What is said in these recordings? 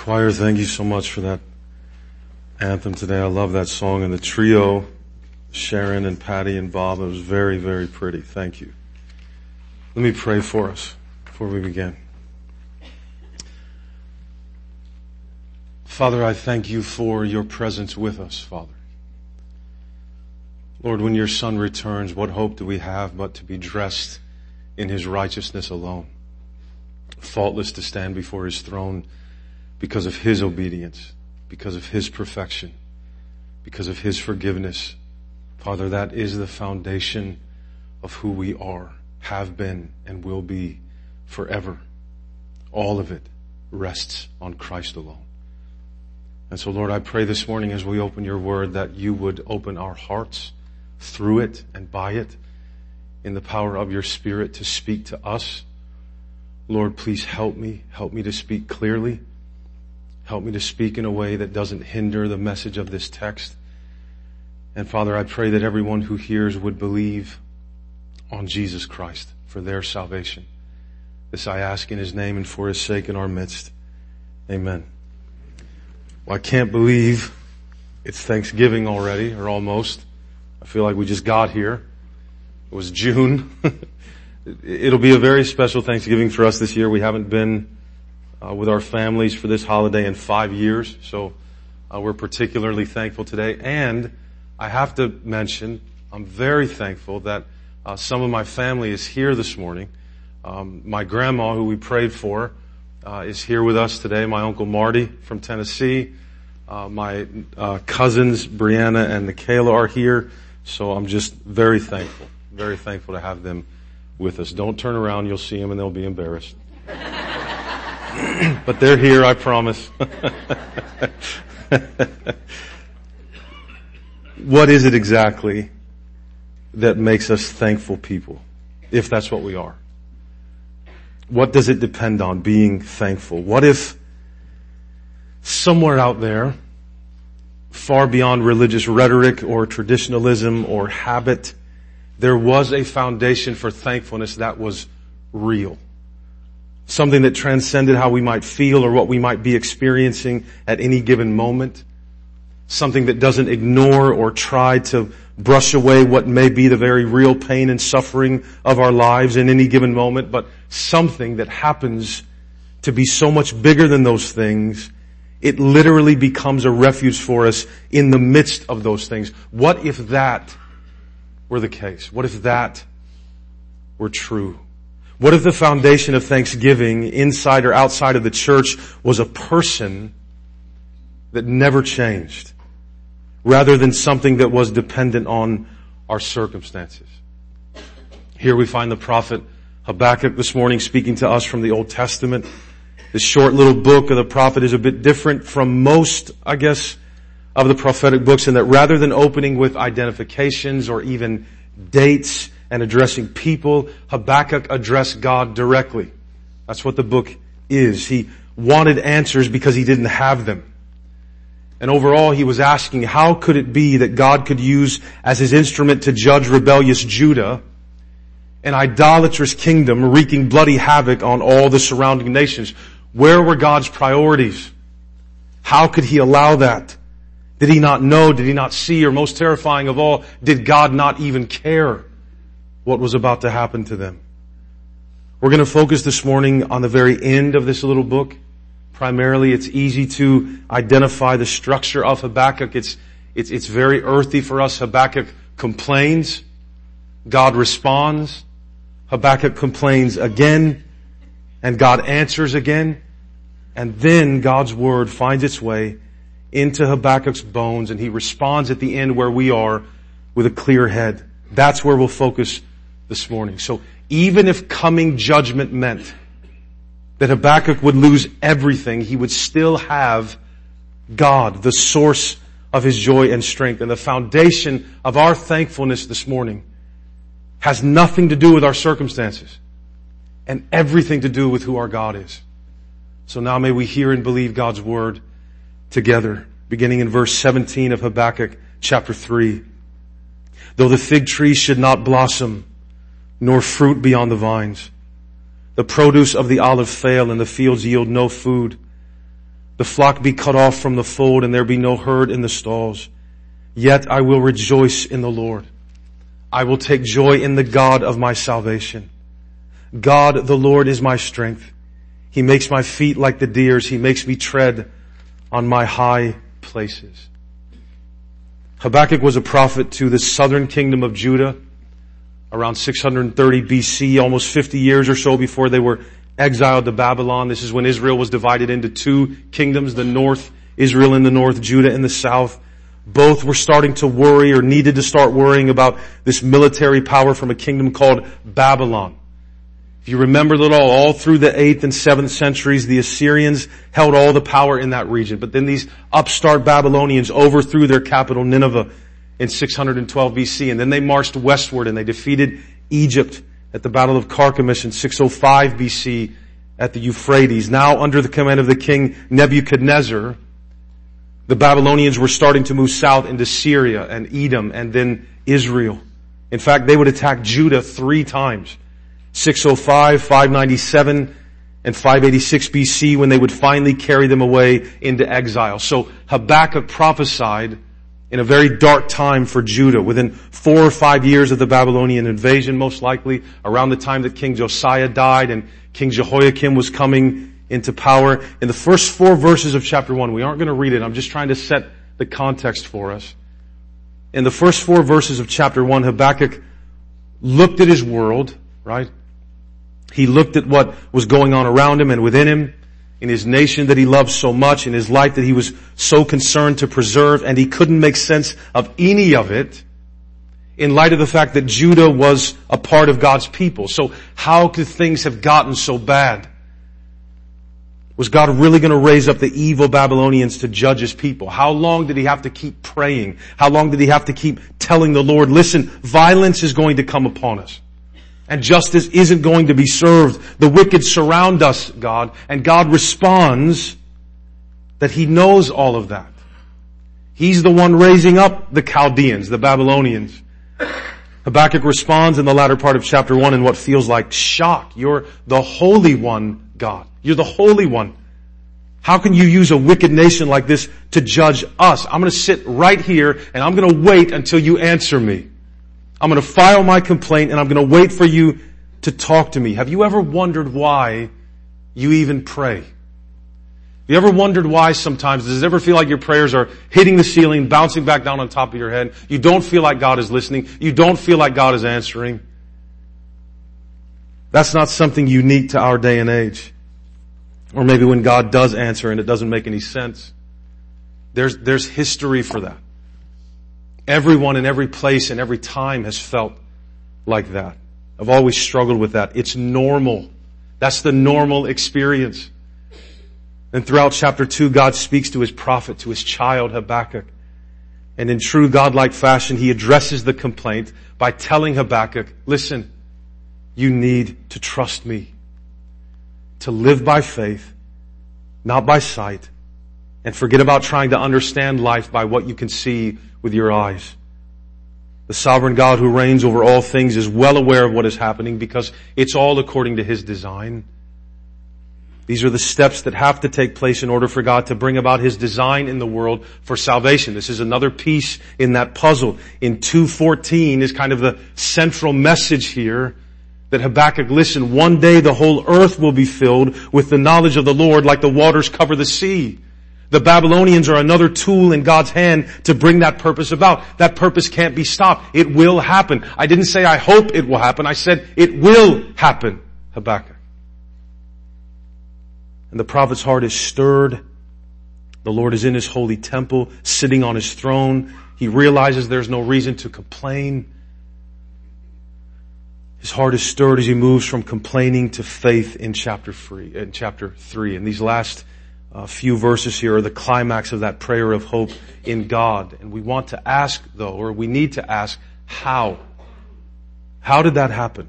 Choir, thank you so much for that anthem today. I love that song and the trio, Sharon and Patty and Bob. It was very, very pretty. Thank you. Let me pray for us before we begin. Father, I thank you for your presence with us, Father. Lord, when your son returns, what hope do we have but to be dressed in his righteousness alone? Faultless to stand before his throne because of his obedience, because of his perfection, because of his forgiveness. Father, that is the foundation of who we are, have been, and will be forever. All of it rests on Christ alone. And so Lord, I pray this morning as we open your word that you would open our hearts through it and by it in the power of your spirit to speak to us. Lord, please help me. Help me to speak clearly. Help me to speak in a way that doesn't hinder the message of this text. And Father, I pray that everyone who hears would believe on Jesus Christ for their salvation. This I ask in his name and for his sake in our midst. Amen. Well, I can't believe it's Thanksgiving already, or almost. I feel like we just got here. It was June. It'll be a very special Thanksgiving for us this year. We haven't been uh, with our families for this holiday in five years, so uh, we're particularly thankful today. And I have to mention, I'm very thankful that uh, some of my family is here this morning. Um, my grandma, who we prayed for, uh, is here with us today. My uncle Marty from Tennessee. Uh, my uh, cousins Brianna and Michaela are here. So I'm just very thankful, very thankful to have them with us. Don't turn around, you'll see them and they'll be embarrassed. but they're here, I promise. what is it exactly that makes us thankful people, if that's what we are? What does it depend on being thankful? What if somewhere out there far beyond religious rhetoric or traditionalism or habit. There was a foundation for thankfulness that was real. Something that transcended how we might feel or what we might be experiencing at any given moment. Something that doesn't ignore or try to brush away what may be the very real pain and suffering of our lives in any given moment, but something that happens to be so much bigger than those things it literally becomes a refuge for us in the midst of those things. What if that were the case? What if that were true? What if the foundation of thanksgiving inside or outside of the church was a person that never changed rather than something that was dependent on our circumstances? Here we find the prophet Habakkuk this morning speaking to us from the Old Testament. This short little book of the prophet is a bit different from most, I guess, of the prophetic books in that rather than opening with identifications or even dates and addressing people, Habakkuk addressed God directly. That's what the book is. He wanted answers because he didn't have them. And overall, he was asking, how could it be that God could use as his instrument to judge rebellious Judah an idolatrous kingdom wreaking bloody havoc on all the surrounding nations? Where were God's priorities? How could he allow that? Did he not know? Did he not see? Or most terrifying of all, did God not even care what was about to happen to them? We're going to focus this morning on the very end of this little book. Primarily, it's easy to identify the structure of Habakkuk. It's, it's, it's very earthy for us. Habakkuk complains. God responds. Habakkuk complains again and God answers again. And then God's word finds its way into Habakkuk's bones and he responds at the end where we are with a clear head. That's where we'll focus this morning. So even if coming judgment meant that Habakkuk would lose everything, he would still have God, the source of his joy and strength. And the foundation of our thankfulness this morning has nothing to do with our circumstances and everything to do with who our God is. So now may we hear and believe God's word together, beginning in verse 17 of Habakkuk chapter 3. Though the fig tree should not blossom, nor fruit beyond the vines, the produce of the olive fail and the fields yield no food, the flock be cut off from the fold and there be no herd in the stalls. Yet I will rejoice in the Lord. I will take joy in the God of my salvation. God the Lord is my strength. He makes my feet like the deer's. He makes me tread on my high places. Habakkuk was a prophet to the southern kingdom of Judah around 630 BC, almost 50 years or so before they were exiled to Babylon. This is when Israel was divided into two kingdoms, the north, Israel in the north, Judah in the south. Both were starting to worry or needed to start worrying about this military power from a kingdom called Babylon. If you remember it all, all through the 8th and 7th centuries, the Assyrians held all the power in that region. But then these upstart Babylonians overthrew their capital Nineveh in 612 BC. And then they marched westward and they defeated Egypt at the Battle of Carchemish in 605 BC at the Euphrates. Now under the command of the king Nebuchadnezzar, the Babylonians were starting to move south into Syria and Edom and then Israel. In fact, they would attack Judah three times. 605, 597, and 586 BC when they would finally carry them away into exile. So Habakkuk prophesied in a very dark time for Judah, within four or five years of the Babylonian invasion, most likely, around the time that King Josiah died and King Jehoiakim was coming into power. In the first four verses of chapter one, we aren't going to read it, I'm just trying to set the context for us. In the first four verses of chapter one, Habakkuk looked at his world, right? He looked at what was going on around him and within him, in his nation that he loved so much, in his life that he was so concerned to preserve, and he couldn't make sense of any of it in light of the fact that Judah was a part of God's people. So how could things have gotten so bad? Was God really going to raise up the evil Babylonians to judge his people? How long did he have to keep praying? How long did he have to keep telling the Lord, listen, violence is going to come upon us and justice isn't going to be served. The wicked surround us, God, and God responds that He knows all of that. He's the one raising up the Chaldeans, the Babylonians. Habakkuk responds in the latter part of chapter 1 in what feels like shock. You're the Holy One, God. You're the Holy One. How can you use a wicked nation like this to judge us? I'm going to sit right here and I'm going to wait until you answer me. I'm going to file my complaint and I'm going to wait for you to talk to me. Have you ever wondered why you even pray? You ever wondered why sometimes? Does it ever feel like your prayers are hitting the ceiling, bouncing back down on top of your head? You don't feel like God is listening. You don't feel like God is answering. That's not something unique to our day and age. Or maybe when God does answer and it doesn't make any sense. There's, there's history for that. Everyone in every place and every time has felt like that. I've always struggled with that. It's normal. That's the normal experience. And throughout chapter two, God speaks to his prophet, to his child Habakkuk. And in true godlike fashion, he addresses the complaint by telling Habakkuk, listen, you need to trust me. To live by faith, not by sight, and forget about trying to understand life by what you can see with your eyes. The sovereign God who reigns over all things is well aware of what is happening because it's all according to His design. These are the steps that have to take place in order for God to bring about His design in the world for salvation. This is another piece in that puzzle. In 214 is kind of the central message here that Habakkuk, listen, one day the whole earth will be filled with the knowledge of the Lord like the waters cover the sea. The Babylonians are another tool in God's hand to bring that purpose about. That purpose can't be stopped. It will happen. I didn't say I hope it will happen. I said it will happen. Habakkuk. And the prophet's heart is stirred. The Lord is in his holy temple, sitting on his throne. He realizes there's no reason to complain. His heart is stirred as he moves from complaining to faith in chapter three, in chapter three. In these last a few verses here are the climax of that prayer of hope in God. And we want to ask though, or we need to ask, how? How did that happen?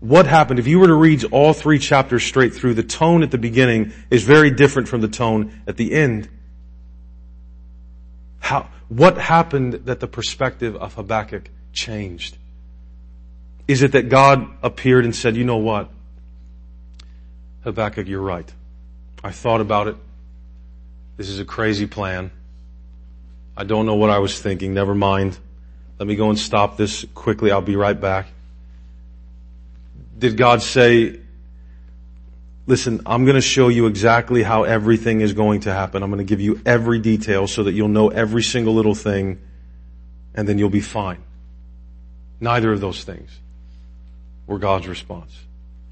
What happened? If you were to read all three chapters straight through, the tone at the beginning is very different from the tone at the end. How, what happened that the perspective of Habakkuk changed? Is it that God appeared and said, you know what? Habakkuk, you're right. I thought about it. This is a crazy plan. I don't know what I was thinking. Never mind. Let me go and stop this quickly. I'll be right back. Did God say, listen, I'm going to show you exactly how everything is going to happen. I'm going to give you every detail so that you'll know every single little thing and then you'll be fine. Neither of those things were God's response.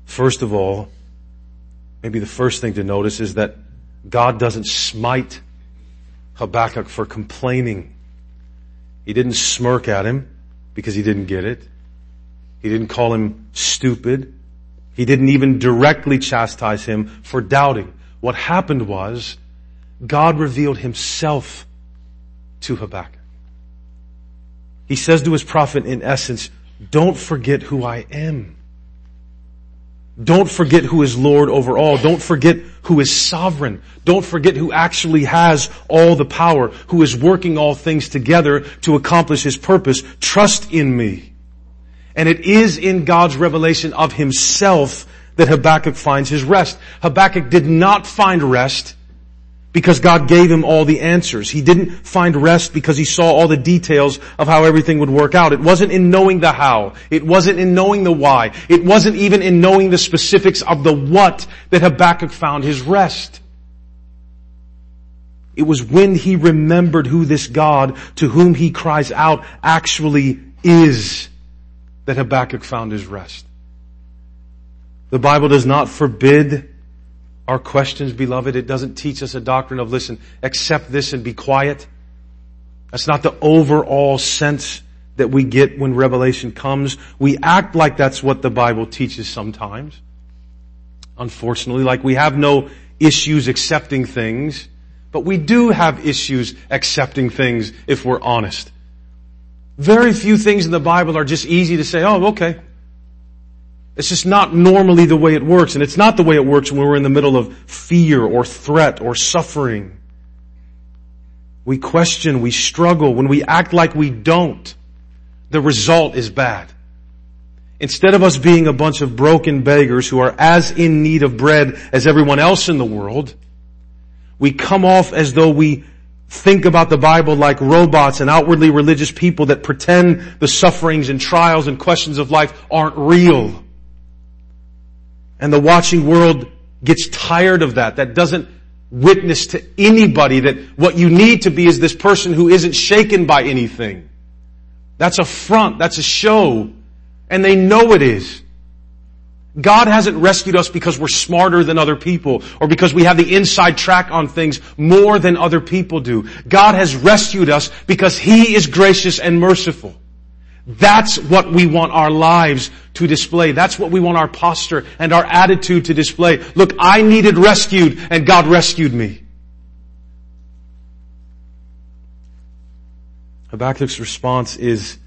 First of all, maybe the first thing to notice is that God doesn't smite Habakkuk for complaining. He didn't smirk at him because he didn't get it. He didn't call him stupid. He didn't even directly chastise him for doubting. What happened was God revealed himself to Habakkuk. He says to his prophet in essence, don't forget who I am. Don't forget who is Lord over all. Don't forget who is sovereign. Don't forget who actually has all the power, who is working all things together to accomplish his purpose. Trust in me. And it is in God's revelation of himself that Habakkuk finds his rest. Habakkuk did not find rest because God gave him all the answers. He didn't find rest because he saw all the details of how everything would work out. It wasn't in knowing the how. It wasn't in knowing the why. It wasn't even in knowing the specifics of the what that Habakkuk found his rest. It was when he remembered who this God to whom he cries out actually is that Habakkuk found his rest. The Bible does not forbid our questions, beloved. It doesn't teach us a doctrine of, listen, accept this and be quiet. That's not the overall sense that we get when revelation comes. We act like that's what the Bible teaches sometimes. Unfortunately, like we have no issues accepting things, but we do have issues accepting things if we're honest. Very few things in the Bible are just easy to say, oh, okay. It's just not normally the way it works, and it's not the way it works when we're in the middle of fear or threat or suffering. We question, we struggle. When we act like we don't, the result is bad. Instead of us being a bunch of broken beggars who are as in need of bread as everyone else in the world, we come off as though we think about the Bible like robots and outwardly religious people that pretend the sufferings and trials and questions of life aren't real. And the watching world gets tired of that. That doesn't witness to anybody that what you need to be is this person who isn't shaken by anything. That's a front. That's a show. And they know it is. God hasn't rescued us because we're smarter than other people or because we have the inside track on things more than other people do. God has rescued us because He is gracious and merciful. That's what we want our lives to display. That's what we want our posture and our attitude to display. Look, I needed rescued and God rescued me. Habakkuk's response is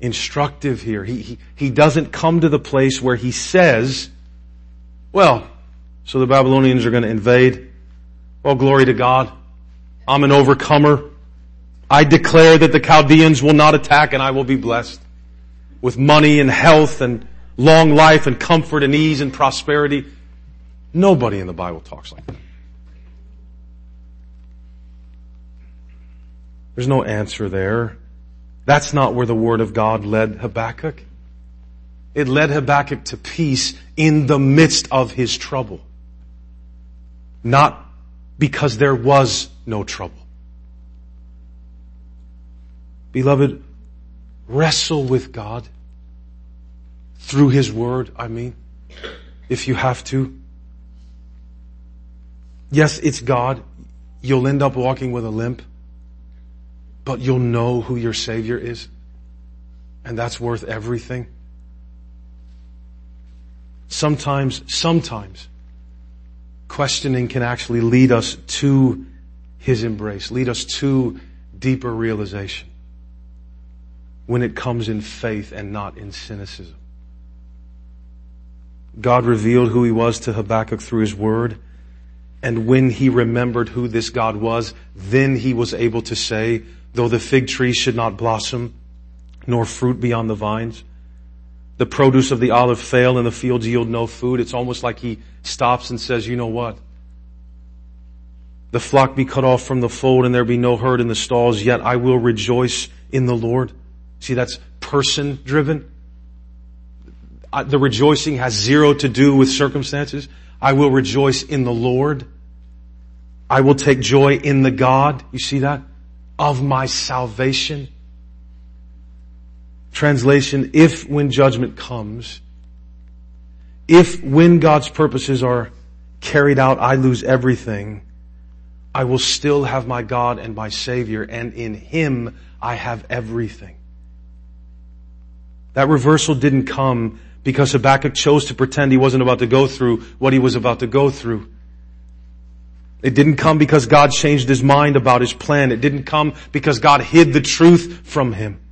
instructive here. He, he, he doesn't come to the place where he says, well, so the Babylonians are going to invade. Well, glory to God. I'm an overcomer. I declare that the Chaldeans will not attack and I will be blessed with money and health and long life and comfort and ease and prosperity. Nobody in the Bible talks like that. There's no answer there. That's not where the Word of God led Habakkuk. It led Habakkuk to peace in the midst of his trouble. Not because there was no trouble. Beloved, wrestle with God through His Word, I mean, if you have to. Yes, it's God. You'll end up walking with a limp, but you'll know who your Savior is. And that's worth everything. Sometimes, sometimes, questioning can actually lead us to His embrace, lead us to deeper realization when it comes in faith and not in cynicism. God revealed who he was to Habakkuk through his word. And when he remembered who this God was, then he was able to say, though the fig tree should not blossom, nor fruit be on the vines, the produce of the olive fail and the fields yield no food. It's almost like he stops and says, you know what? the flock be cut off from the fold and there be no herd in the stalls, yet I will rejoice in the Lord. See, that's person driven. The rejoicing has zero to do with circumstances. I will rejoice in the Lord. I will take joy in the God. You see that? Of my salvation. Translation, if when judgment comes, if when God's purposes are carried out, I lose everything, I will still have my God and my Savior, and in Him I have everything. That reversal didn't come because Habakkuk chose to pretend he wasn't about to go through what he was about to go through. It didn't come because God changed his mind about his plan. It didn't come because God hid the truth from him.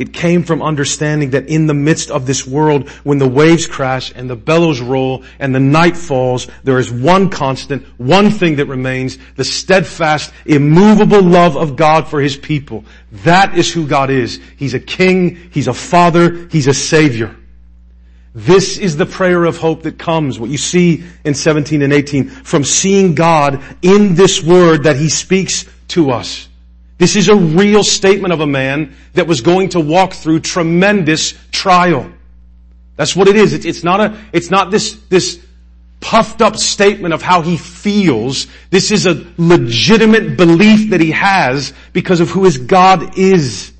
It came from understanding that in the midst of this world, when the waves crash and the bellows roll and the night falls, there is one constant, one thing that remains, the steadfast, immovable love of God for His people. That is who God is. He's a king, He's a father, He's a savior. This is the prayer of hope that comes, what you see in 17 and 18, from seeing God in this word that He speaks to us. This is a real statement of a man that was going to walk through tremendous trial. That's what it is. It's, it's not a, it's not this, this puffed up statement of how he feels. This is a legitimate belief that he has because of who his God is.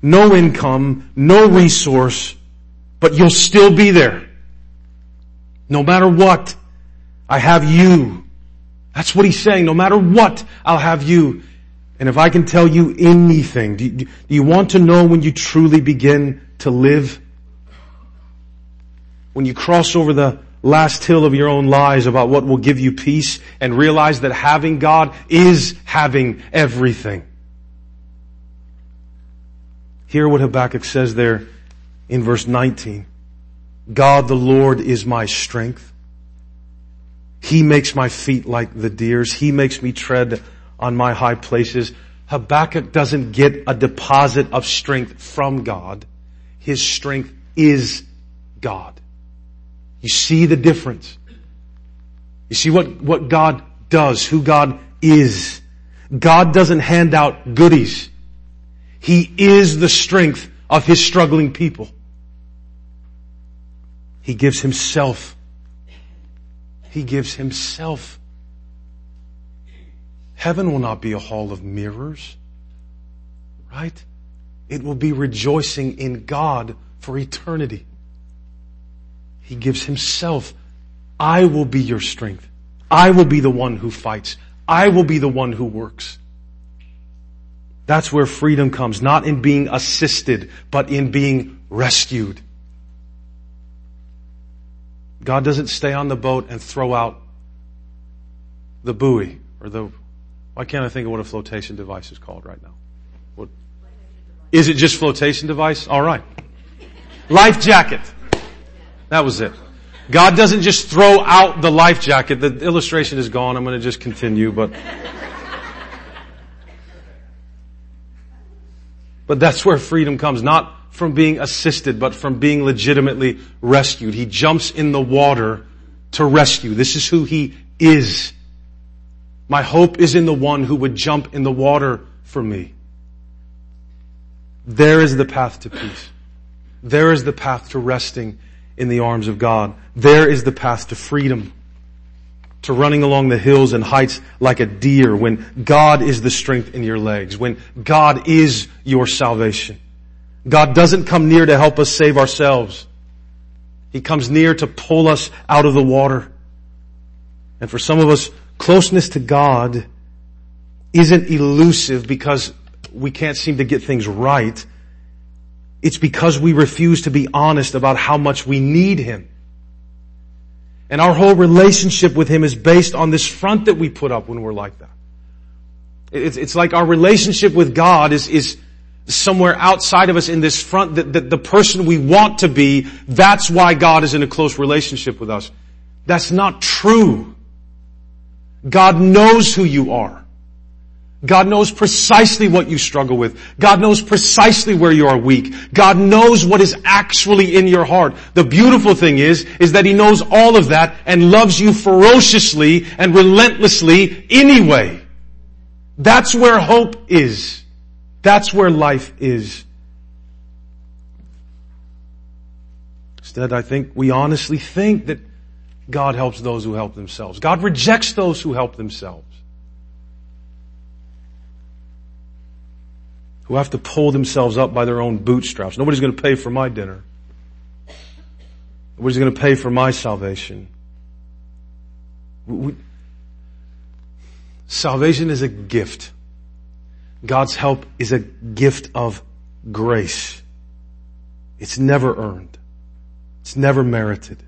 No income, no resource, but you'll still be there. No matter what, I have you. That's what he's saying. No matter what, I'll have you. And if I can tell you anything, do you, do you want to know when you truly begin to live? When you cross over the last hill of your own lies about what will give you peace and realize that having God is having everything. Hear what Habakkuk says there in verse 19. God the Lord is my strength. He makes my feet like the deer's. He makes me tread on my high places. Habakkuk doesn't get a deposit of strength from God. His strength is God. You see the difference. You see what, what God does, who God is. God doesn't hand out goodies. He is the strength of His struggling people. He gives Himself he gives himself. Heaven will not be a hall of mirrors, right? It will be rejoicing in God for eternity. He gives himself. I will be your strength. I will be the one who fights. I will be the one who works. That's where freedom comes, not in being assisted, but in being rescued. God doesn't stay on the boat and throw out the buoy or the, why can't I think of what a flotation device is called right now? What, is it just flotation device? Alright. Life jacket. That was it. God doesn't just throw out the life jacket. The illustration is gone. I'm going to just continue, but. But that's where freedom comes. Not from being assisted, but from being legitimately rescued. He jumps in the water to rescue. This is who he is. My hope is in the one who would jump in the water for me. There is the path to peace. There is the path to resting in the arms of God. There is the path to freedom. To running along the hills and heights like a deer when God is the strength in your legs, when God is your salvation. God doesn't come near to help us save ourselves. He comes near to pull us out of the water. And for some of us, closeness to God isn't elusive because we can't seem to get things right. It's because we refuse to be honest about how much we need Him. And our whole relationship with Him is based on this front that we put up when we're like that. It's, it's like our relationship with God is, is, somewhere outside of us in this front that, that the person we want to be, that's why God is in a close relationship with us. That's not true. God knows who you are. God knows precisely what you struggle with. God knows precisely where you are weak. God knows what is actually in your heart. The beautiful thing is, is that He knows all of that and loves you ferociously and relentlessly anyway. That's where hope is. That's where life is. Instead, I think we honestly think that God helps those who help themselves. God rejects those who help themselves. Who have to pull themselves up by their own bootstraps. Nobody's going to pay for my dinner. Nobody's going to pay for my salvation. We, salvation is a gift. God's help is a gift of grace. It's never earned. It's never merited.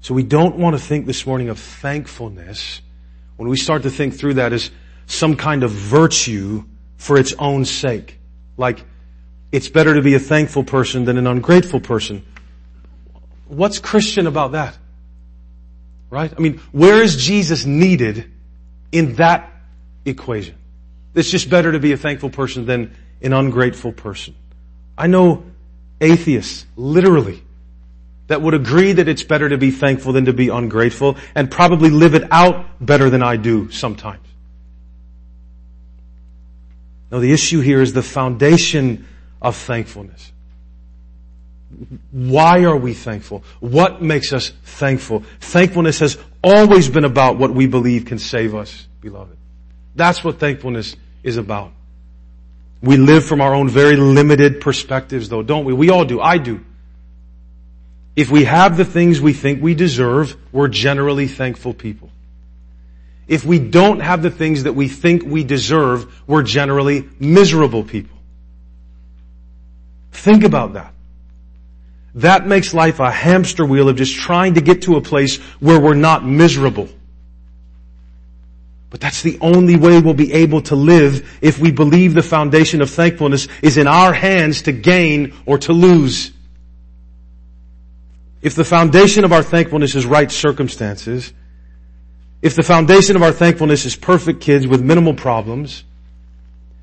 So we don't want to think this morning of thankfulness when we start to think through that as some kind of virtue for its own sake. Like, it's better to be a thankful person than an ungrateful person. What's Christian about that? Right? I mean, where is Jesus needed in that equation? It's just better to be a thankful person than an ungrateful person. I know atheists, literally, that would agree that it's better to be thankful than to be ungrateful and probably live it out better than I do sometimes. No, the issue here is the foundation of thankfulness. Why are we thankful? What makes us thankful? Thankfulness has always been about what we believe can save us, beloved. That's what thankfulness is about. We live from our own very limited perspectives though, don't we? We all do. I do. If we have the things we think we deserve, we're generally thankful people. If we don't have the things that we think we deserve, we're generally miserable people. Think about that. That makes life a hamster wheel of just trying to get to a place where we're not miserable. But that's the only way we'll be able to live if we believe the foundation of thankfulness is in our hands to gain or to lose. If the foundation of our thankfulness is right circumstances, if the foundation of our thankfulness is perfect kids with minimal problems,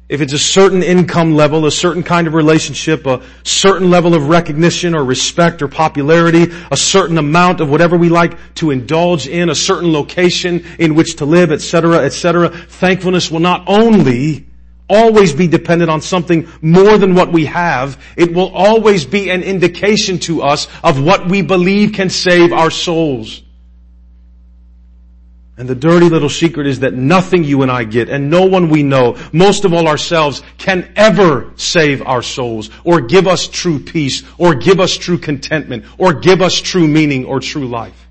if it's a certain income level, a certain kind of relationship, a certain level of recognition or respect or popularity, a certain amount of whatever we like to indulge in, a certain location in which to live, etc., etc., thankfulness will not only always be dependent on something more than what we have. It will always be an indication to us of what we believe can save our souls. And the dirty little secret is that nothing you and I get and no one we know, most of all ourselves, can ever save our souls or give us true peace or give us true contentment or give us true meaning or true life.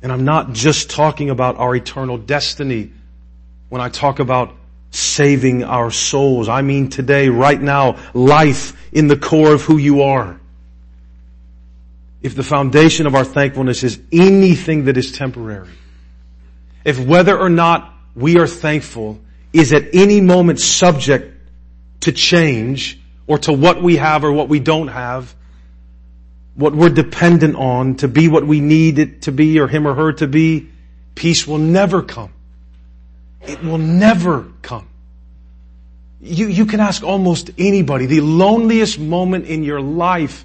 And I'm not just talking about our eternal destiny when I talk about saving our souls. I mean today, right now, life in the core of who you are if the foundation of our thankfulness is anything that is temporary, if whether or not we are thankful is at any moment subject to change or to what we have or what we don't have, what we're dependent on to be what we need it to be or him or her to be, peace will never come. It will never come. You, you can ask almost anybody, the loneliest moment in your life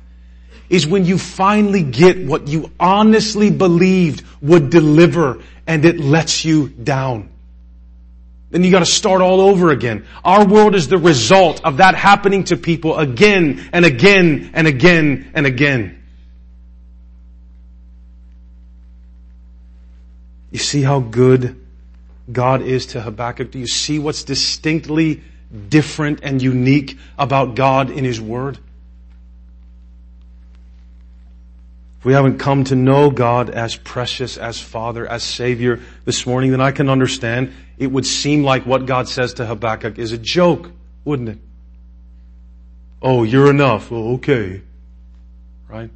is when you finally get what you honestly believed would deliver and it lets you down. Then you gotta start all over again. Our world is the result of that happening to people again and again and again and again. You see how good God is to Habakkuk? Do you see what's distinctly different and unique about God in His Word? We haven't come to know God as precious, as Father, as Savior this morning, then I can understand it would seem like what God says to Habakkuk is a joke, wouldn't it? Oh, you're enough. Oh, okay. Right?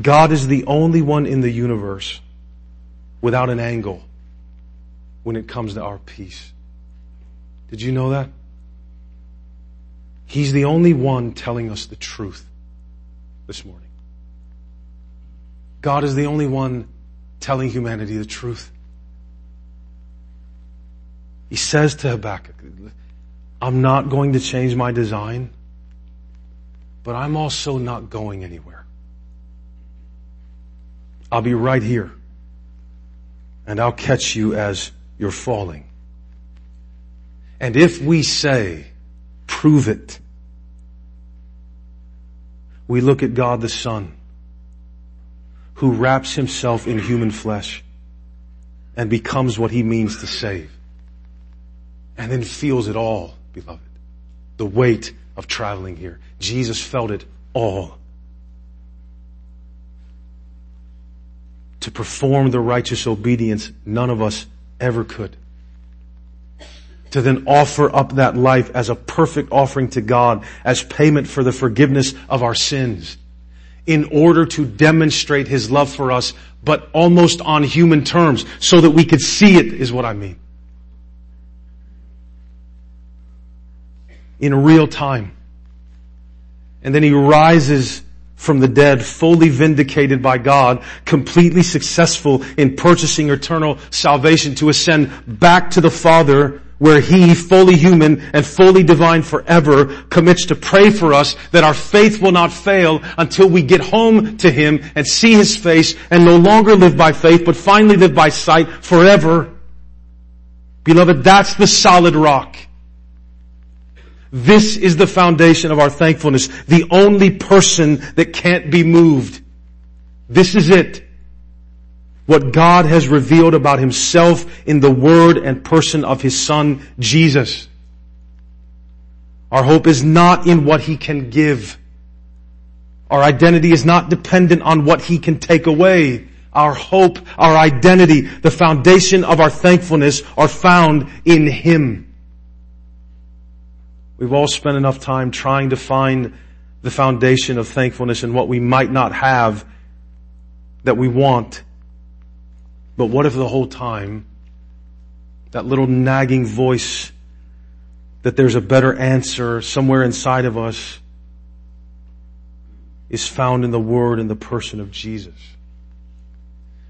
God is the only one in the universe without an angle when it comes to our peace. Did you know that? He's the only one telling us the truth this morning. God is the only one telling humanity the truth. He says to Habakkuk, I'm not going to change my design, but I'm also not going anywhere. I'll be right here and I'll catch you as you're falling. And if we say, prove it, we look at God the Son, who wraps himself in human flesh and becomes what he means to save. And then feels it all, beloved. The weight of traveling here. Jesus felt it all. To perform the righteous obedience none of us ever could to then offer up that life as a perfect offering to God as payment for the forgiveness of our sins in order to demonstrate His love for us, but almost on human terms so that we could see it is what I mean. In real time. And then He rises from the dead, fully vindicated by God, completely successful in purchasing eternal salvation to ascend back to the Father where He, fully human and fully divine forever, commits to pray for us that our faith will not fail until we get home to Him and see His face and no longer live by faith, but finally live by sight forever. Beloved, that's the solid rock. This is the foundation of our thankfulness. The only person that can't be moved. This is it what God has revealed about himself in the word and person of his son, Jesus. Our hope is not in what he can give. Our identity is not dependent on what he can take away. Our hope, our identity, the foundation of our thankfulness are found in him. We've all spent enough time trying to find the foundation of thankfulness in what we might not have that we want but what if the whole time, that little nagging voice that there's a better answer somewhere inside of us is found in the Word and the person of Jesus?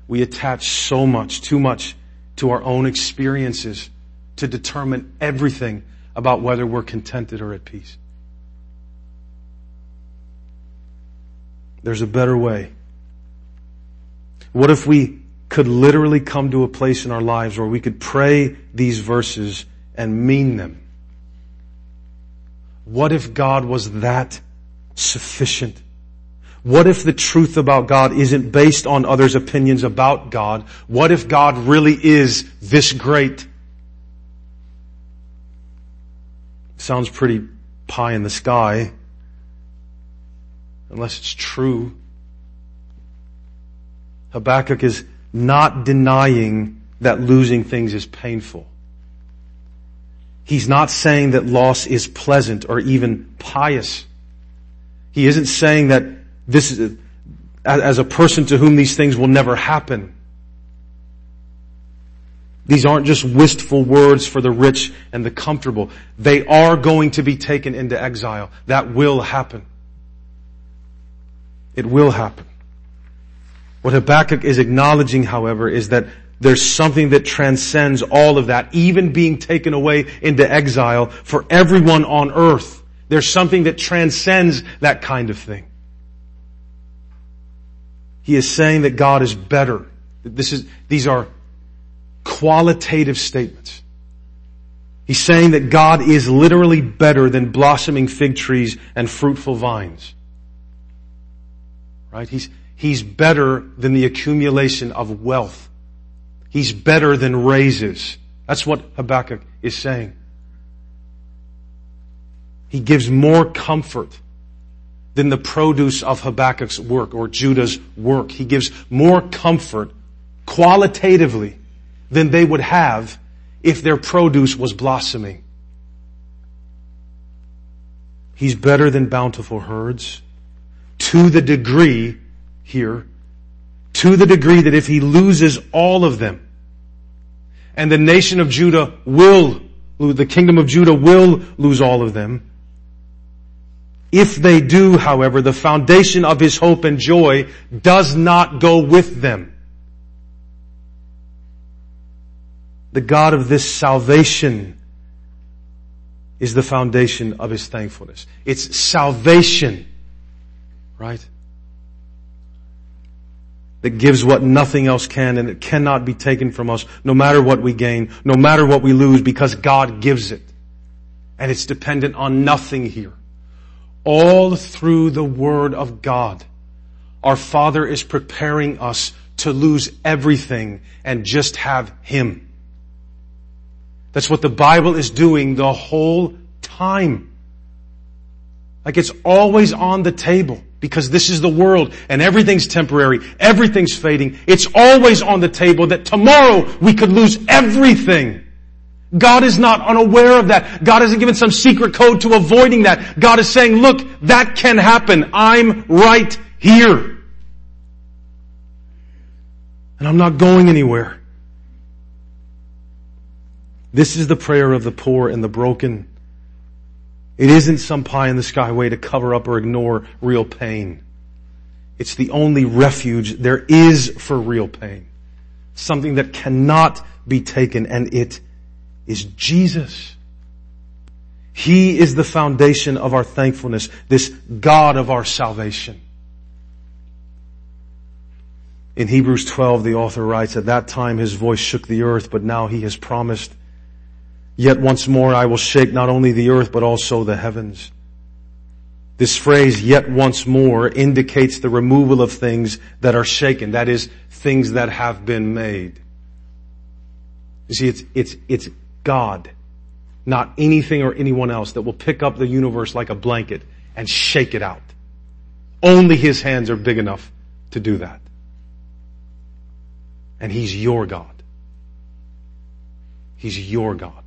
We attach so much, too much to our own experiences to determine everything about whether we're contented or at peace. There's a better way. What if we could literally come to a place in our lives where we could pray these verses and mean them. What if God was that sufficient? What if the truth about God isn't based on others' opinions about God? What if God really is this great? Sounds pretty pie in the sky, unless it's true. Habakkuk is not denying that losing things is painful. He's not saying that loss is pleasant or even pious. He isn't saying that this is, as a person to whom these things will never happen. These aren't just wistful words for the rich and the comfortable. They are going to be taken into exile. That will happen. It will happen. What Habakkuk is acknowledging, however, is that there's something that transcends all of that, even being taken away into exile for everyone on earth. There's something that transcends that kind of thing. He is saying that God is better. This is, these are qualitative statements. He's saying that God is literally better than blossoming fig trees and fruitful vines. Right? He's, He's better than the accumulation of wealth. He's better than raises. That's what Habakkuk is saying. He gives more comfort than the produce of Habakkuk's work or Judah's work. He gives more comfort qualitatively than they would have if their produce was blossoming. He's better than bountiful herds to the degree here to the degree that if he loses all of them, and the nation of Judah will, the kingdom of Judah will lose all of them. If they do, however, the foundation of his hope and joy does not go with them. the God of this salvation is the foundation of his thankfulness. It's salvation, right? That gives what nothing else can and it cannot be taken from us no matter what we gain, no matter what we lose because God gives it. And it's dependent on nothing here. All through the Word of God, our Father is preparing us to lose everything and just have Him. That's what the Bible is doing the whole time. Like it's always on the table because this is the world and everything's temporary. Everything's fading. It's always on the table that tomorrow we could lose everything. God is not unaware of that. God hasn't given some secret code to avoiding that. God is saying, look, that can happen. I'm right here. And I'm not going anywhere. This is the prayer of the poor and the broken. It isn't some pie in the sky way to cover up or ignore real pain. It's the only refuge there is for real pain. Something that cannot be taken and it is Jesus. He is the foundation of our thankfulness, this God of our salvation. In Hebrews 12, the author writes, at that time his voice shook the earth, but now he has promised, yet once more I will shake not only the earth, but also the heavens. This phrase, yet once more, indicates the removal of things that are shaken. That is, things that have been made. You see, it's, it's, it's God, not anything or anyone else that will pick up the universe like a blanket and shake it out. Only His hands are big enough to do that. And He's your God. He's your God.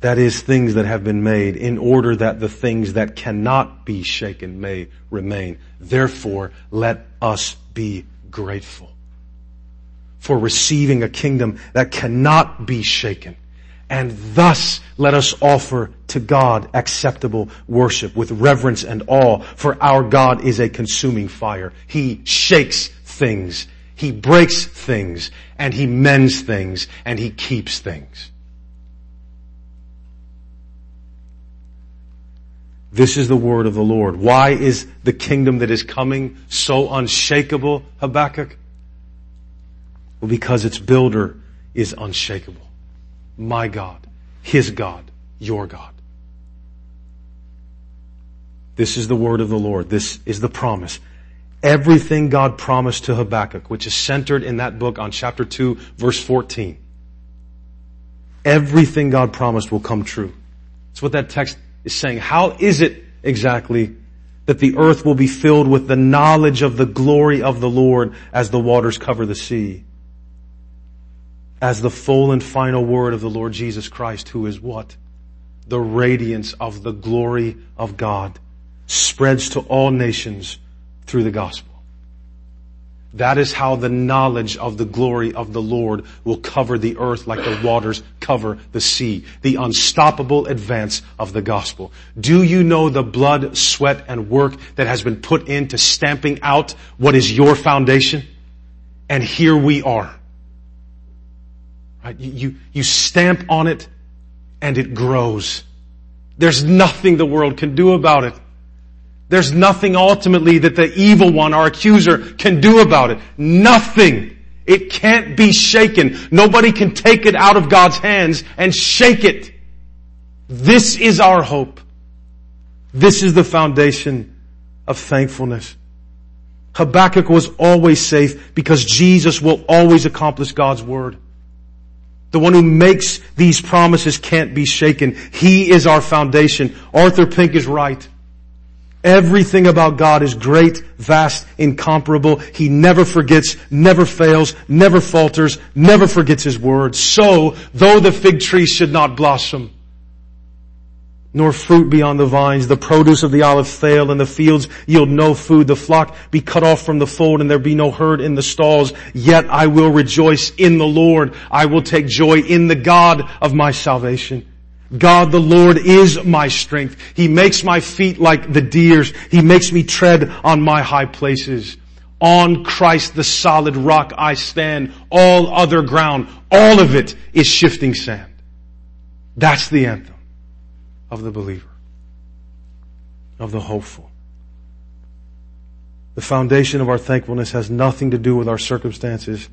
That is things that have been made in order that the things that cannot be shaken may remain. Therefore, let us be grateful for receiving a kingdom that cannot be shaken. And thus let us offer to God acceptable worship with reverence and awe, for our God is a consuming fire. He shakes things, He breaks things, and He mends things, and He keeps things. This is the word of the Lord. Why is the kingdom that is coming so unshakable, Habakkuk? Well, because its builder is unshakable. My God, His God, your God. This is the word of the Lord. This is the promise. Everything God promised to Habakkuk, which is centered in that book on chapter 2, verse 14. Everything God promised will come true. That's what that text is saying. How is it exactly that the earth will be filled with the knowledge of the glory of the Lord as the waters cover the sea? as the full and final word of the Lord Jesus Christ, who is what? The radiance of the glory of God spreads to all nations through the gospel. That is how the knowledge of the glory of the Lord will cover the earth like the waters cover the sea. The unstoppable advance of the gospel. Do you know the blood, sweat, and work that has been put into stamping out what is your foundation? And here we are. Right? You, you, you stamp on it and it grows. There's nothing the world can do about it. There's nothing ultimately that the evil one, our accuser, can do about it. Nothing. It can't be shaken. Nobody can take it out of God's hands and shake it. This is our hope. This is the foundation of thankfulness. Habakkuk was always safe because Jesus will always accomplish God's word. The one who makes these promises can't be shaken. He is our foundation. Arthur Pink is right. Everything about God is great, vast, incomparable. He never forgets, never fails, never falters, never forgets His word. So, though the fig tree should not blossom, nor fruit be on the vines. The produce of the olive fail and the fields yield no food. The flock be cut off from the fold and there be no herd in the stalls. Yet I will rejoice in the Lord. I will take joy in the God of my salvation. God the Lord is my strength. He makes my feet like the deer's. He makes me tread on my high places. On Christ, the solid rock, I stand. All other ground, all of it is shifting sand. That's the anthem of the believer, of the hopeful. The foundation of our thankfulness has nothing to do with our circumstances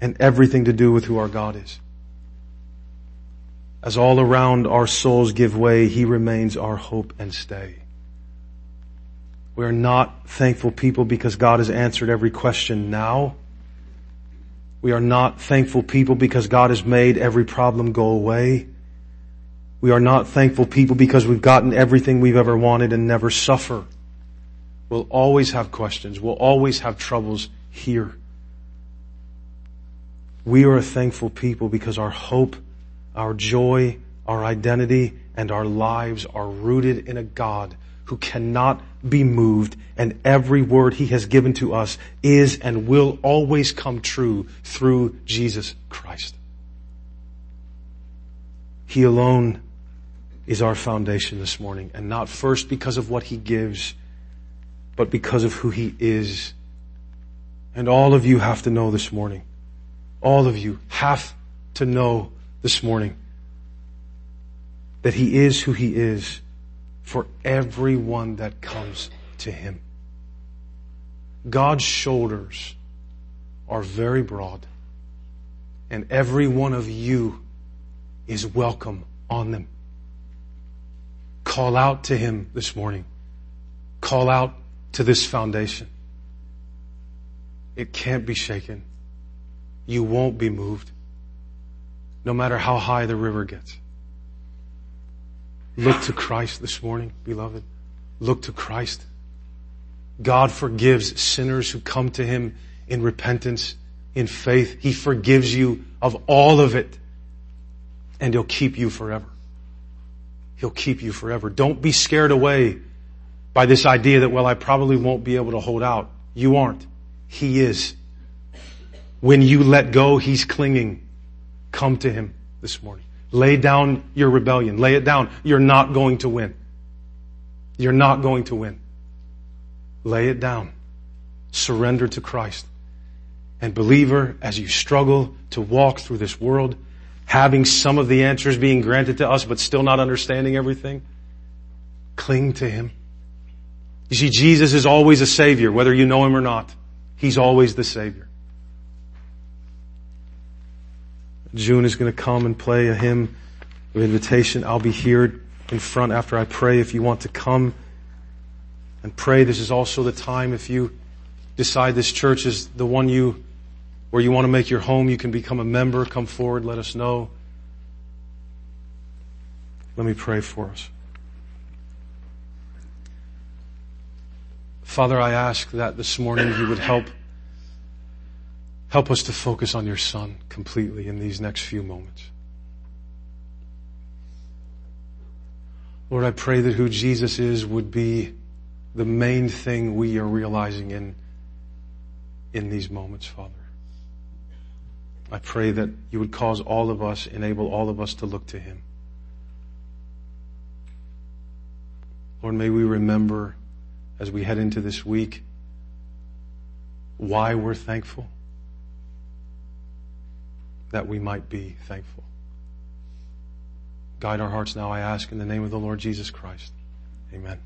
and everything to do with who our God is. As all around our souls give way, He remains our hope and stay. We are not thankful people because God has answered every question now. We are not thankful people because God has made every problem go away. We are not thankful people because we've gotten everything we've ever wanted and never suffer. We'll always have questions. We'll always have troubles here. We are a thankful people because our hope, our joy, our identity, and our lives are rooted in a God who cannot be moved and every word he has given to us is and will always come true through Jesus Christ. He alone is our foundation this morning and not first because of what he gives, but because of who he is. And all of you have to know this morning, all of you have to know this morning that he is who he is for everyone that comes to him. God's shoulders are very broad and every one of you is welcome on them. Call out to Him this morning. Call out to this foundation. It can't be shaken. You won't be moved. No matter how high the river gets. Look to Christ this morning, beloved. Look to Christ. God forgives sinners who come to Him in repentance, in faith. He forgives you of all of it. And He'll keep you forever. He'll keep you forever. Don't be scared away by this idea that, well, I probably won't be able to hold out. You aren't. He is. When you let go, He's clinging. Come to Him this morning. Lay down your rebellion. Lay it down. You're not going to win. You're not going to win. Lay it down. Surrender to Christ. And believer, as you struggle to walk through this world, having some of the answers being granted to us, but still not understanding everything, cling to Him. You see, Jesus is always a Savior, whether you know Him or not. He's always the Savior. June is going to come and play a hymn of invitation. I'll be here in front after I pray if you want to come and pray. This is also the time if you decide this church is the one you where you want to make your home, you can become a member. Come forward, let us know. Let me pray for us. Father, I ask that this morning you would help help us to focus on your son completely in these next few moments. Lord, I pray that who Jesus is would be the main thing we are realizing in in these moments, Father. I pray that you would cause all of us, enable all of us to look to Him. Lord, may we remember as we head into this week why we're thankful, that we might be thankful. Guide our hearts now, I ask, in the name of the Lord Jesus Christ. Amen.